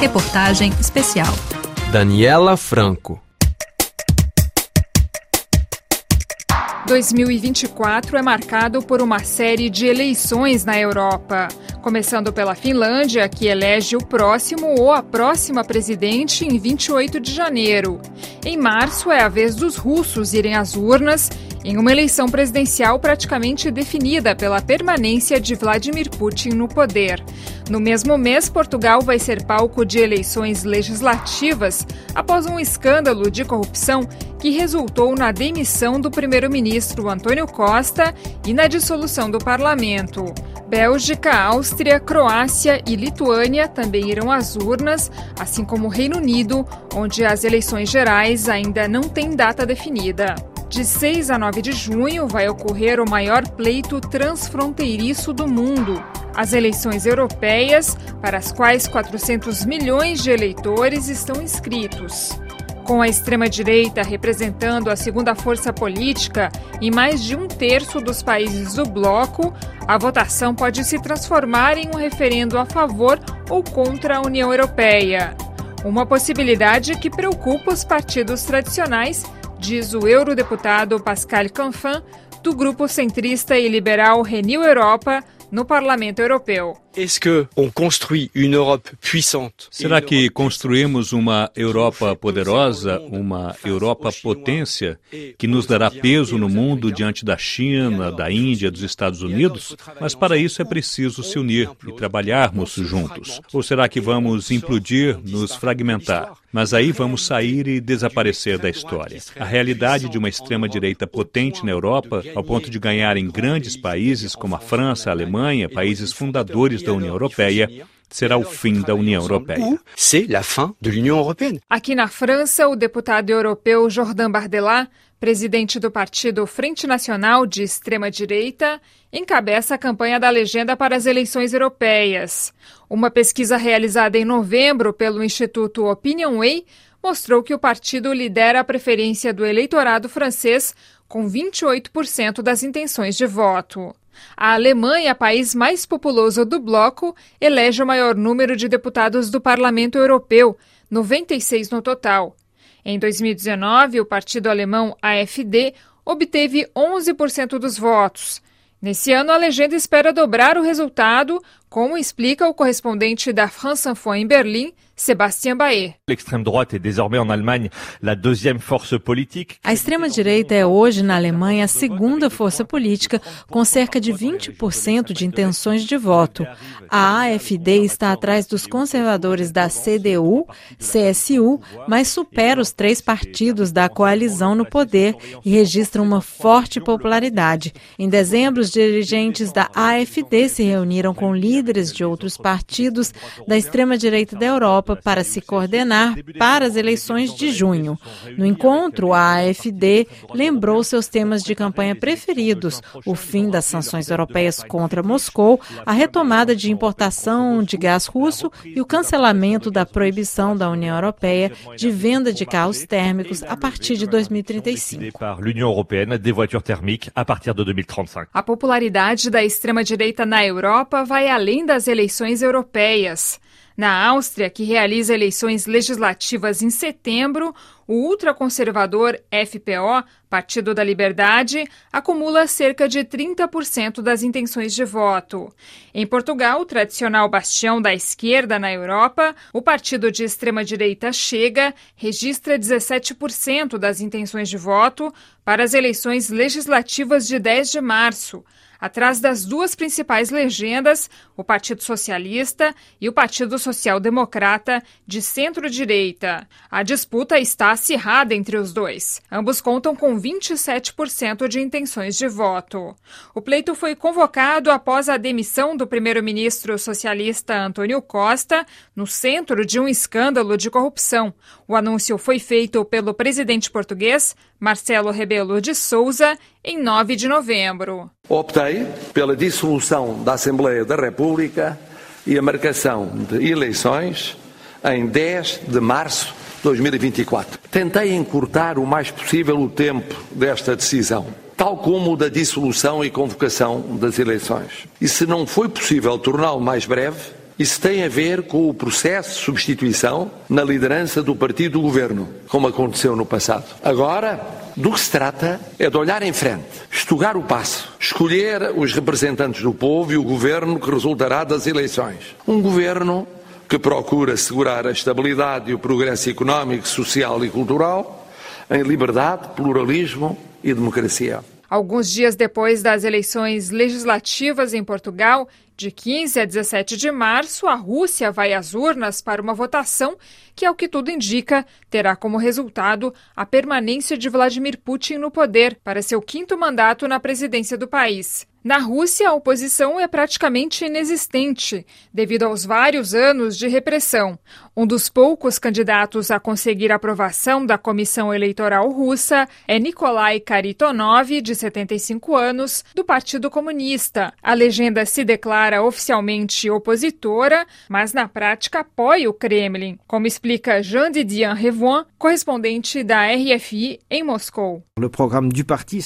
Reportagem especial. Daniela Franco. 2024 é marcado por uma série de eleições na Europa. Começando pela Finlândia, que elege o próximo ou a próxima presidente em 28 de janeiro. Em março, é a vez dos russos irem às urnas em uma eleição presidencial praticamente definida pela permanência de Vladimir Putin no poder. No mesmo mês, Portugal vai ser palco de eleições legislativas após um escândalo de corrupção que resultou na demissão do primeiro-ministro Antônio Costa e na dissolução do parlamento. Bélgica, Áustria, Croácia e Lituânia também irão às urnas, assim como o Reino Unido, onde as eleições gerais ainda não têm data definida. De 6 a 9 de junho vai ocorrer o maior pleito transfronteiriço do mundo, as eleições europeias, para as quais 400 milhões de eleitores estão inscritos. Com a extrema-direita representando a segunda força política em mais de um terço dos países do bloco, a votação pode se transformar em um referendo a favor ou contra a União Europeia. Uma possibilidade que preocupa os partidos tradicionais diz o eurodeputado Pascal Canfin, do grupo centrista e liberal Renew Europa, no Parlamento Europeu. Será que construímos uma Europa poderosa, uma Europa potência, que nos dará peso no mundo diante da China, da Índia, dos Estados Unidos? Mas para isso é preciso se unir e trabalharmos juntos. Ou será que vamos implodir, nos fragmentar? Mas aí vamos sair e desaparecer da história. A realidade de uma extrema-direita potente na Europa, ao ponto de ganhar em grandes países como a França, a Alemanha, países fundadores da União Europeia, será o fim da União Europeia. Aqui na França, o deputado europeu Jordan Bardella, presidente do partido Frente Nacional de Extrema-Direita, encabeça a campanha da legenda para as eleições europeias. Uma pesquisa realizada em novembro pelo Instituto Opinionway mostrou que o partido lidera a preferência do eleitorado francês com 28% das intenções de voto. A Alemanha, país mais populoso do bloco, elege o maior número de deputados do Parlamento Europeu, 96 no total. Em 2019, o partido alemão AfD obteve 11% dos votos. Nesse ano, a legenda espera dobrar o resultado, como explica o correspondente da France Info em Berlim, Sébastien Baer. A extrema-direita é hoje na Alemanha a segunda força política, com cerca de 20% de intenções de voto. A AfD está atrás dos conservadores da CDU, CSU, mas supera os três partidos da coalizão no poder e registra uma forte popularidade. Em dezembro, os dirigentes da AfD se reuniram com líderes de outros partidos da extrema-direita da Europa Europa para se coordenar para as eleições de junho. No encontro, a AfD lembrou seus temas de campanha preferidos: o fim das sanções europeias contra Moscou, a retomada de importação de gás russo e o cancelamento da proibição da União Europeia de venda de carros térmicos a partir de 2035. A popularidade da extrema-direita na Europa vai além das eleições europeias. Na Áustria, que realiza eleições legislativas em setembro, o ultraconservador FPO, Partido da Liberdade, acumula cerca de 30% das intenções de voto. Em Portugal, tradicional bastião da esquerda na Europa, o partido de extrema-direita Chega registra 17% das intenções de voto para as eleições legislativas de 10 de março atrás das duas principais legendas, o Partido Socialista e o Partido Social Democrata de centro-direita. A disputa está acirrada entre os dois. Ambos contam com 27% de intenções de voto. O pleito foi convocado após a demissão do primeiro-ministro socialista Antônio Costa, no centro de um escândalo de corrupção. O anúncio foi feito pelo presidente português, Marcelo Rebelo de Souza, em 9 de novembro. Optei pela dissolução da Assembleia da República e a marcação de eleições em 10 de março 2024. Tentei encurtar o mais possível o tempo desta decisão, tal como o da dissolução e convocação das eleições. E se não foi possível torná-lo mais breve, Isso tem a ver com o processo de substituição na liderança do partido do governo, como aconteceu no passado. Agora, do que se trata é de olhar em frente, estugar o passo, escolher os representantes do povo e o governo que resultará das eleições. Um governo que procura assegurar a estabilidade e o progresso económico, social e cultural em liberdade, pluralismo e democracia. Alguns dias depois das eleições legislativas em Portugal, de 15 a 17 de março, a Rússia vai às urnas para uma votação que, ao que tudo indica, terá como resultado a permanência de Vladimir Putin no poder para seu quinto mandato na presidência do país. Na Rússia, a oposição é praticamente inexistente, devido aos vários anos de repressão. Um dos poucos candidatos a conseguir aprovação da Comissão Eleitoral Russa é Nikolai Karitonov, de 75 anos, do Partido Comunista. A legenda se declara oficialmente opositora, mas na prática apoia o Kremlin, como explica Jean-Didier Revoin, correspondente da RFI em Moscou.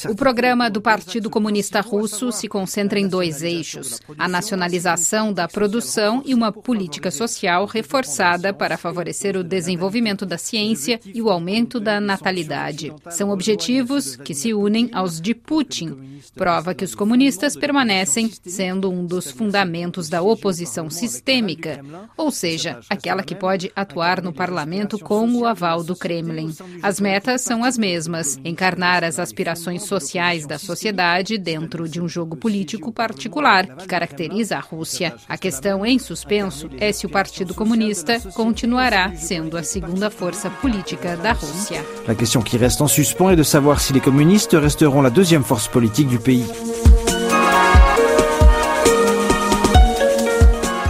O programa do Partido Comunista Russo se concentra em dois eixos: a nacionalização da produção e uma política social reforçada para favorecer o desenvolvimento da ciência e o aumento da natalidade. São objetivos que se unem aos de Putin, prova que os comunistas permanecem sendo um dos fundamentos da oposição sistêmica, ou seja, aquela que pode atuar no parlamento com o aval do Kremlin. As metas são as mesmas: encarnar as aspirações sociais da sociedade dentro de um jogo jogo político particular que caracteriza a Rússia. A questão em suspenso é se o Partido Comunista continuará sendo a segunda força política da Rússia. A questão que reste en suspens est de savoir si les communistes resteront la deuxième force politique du pays.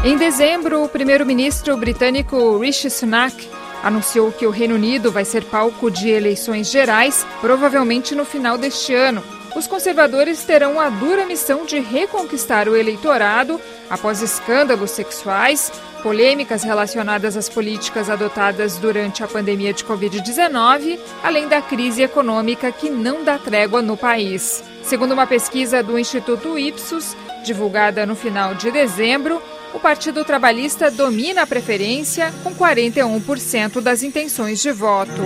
Em dezembro, o primeiro-ministro britânico Rishi Sunak anunciou que o Reino Unido vai ser palco de eleições gerais, provavelmente no final deste ano os conservadores terão a dura missão de reconquistar o eleitorado após escândalos sexuais, polêmicas relacionadas às políticas adotadas durante a pandemia de Covid-19, além da crise econômica que não dá trégua no país. Segundo uma pesquisa do Instituto Ipsos, divulgada no final de dezembro, o Partido Trabalhista domina a preferência com 41% das intenções de voto.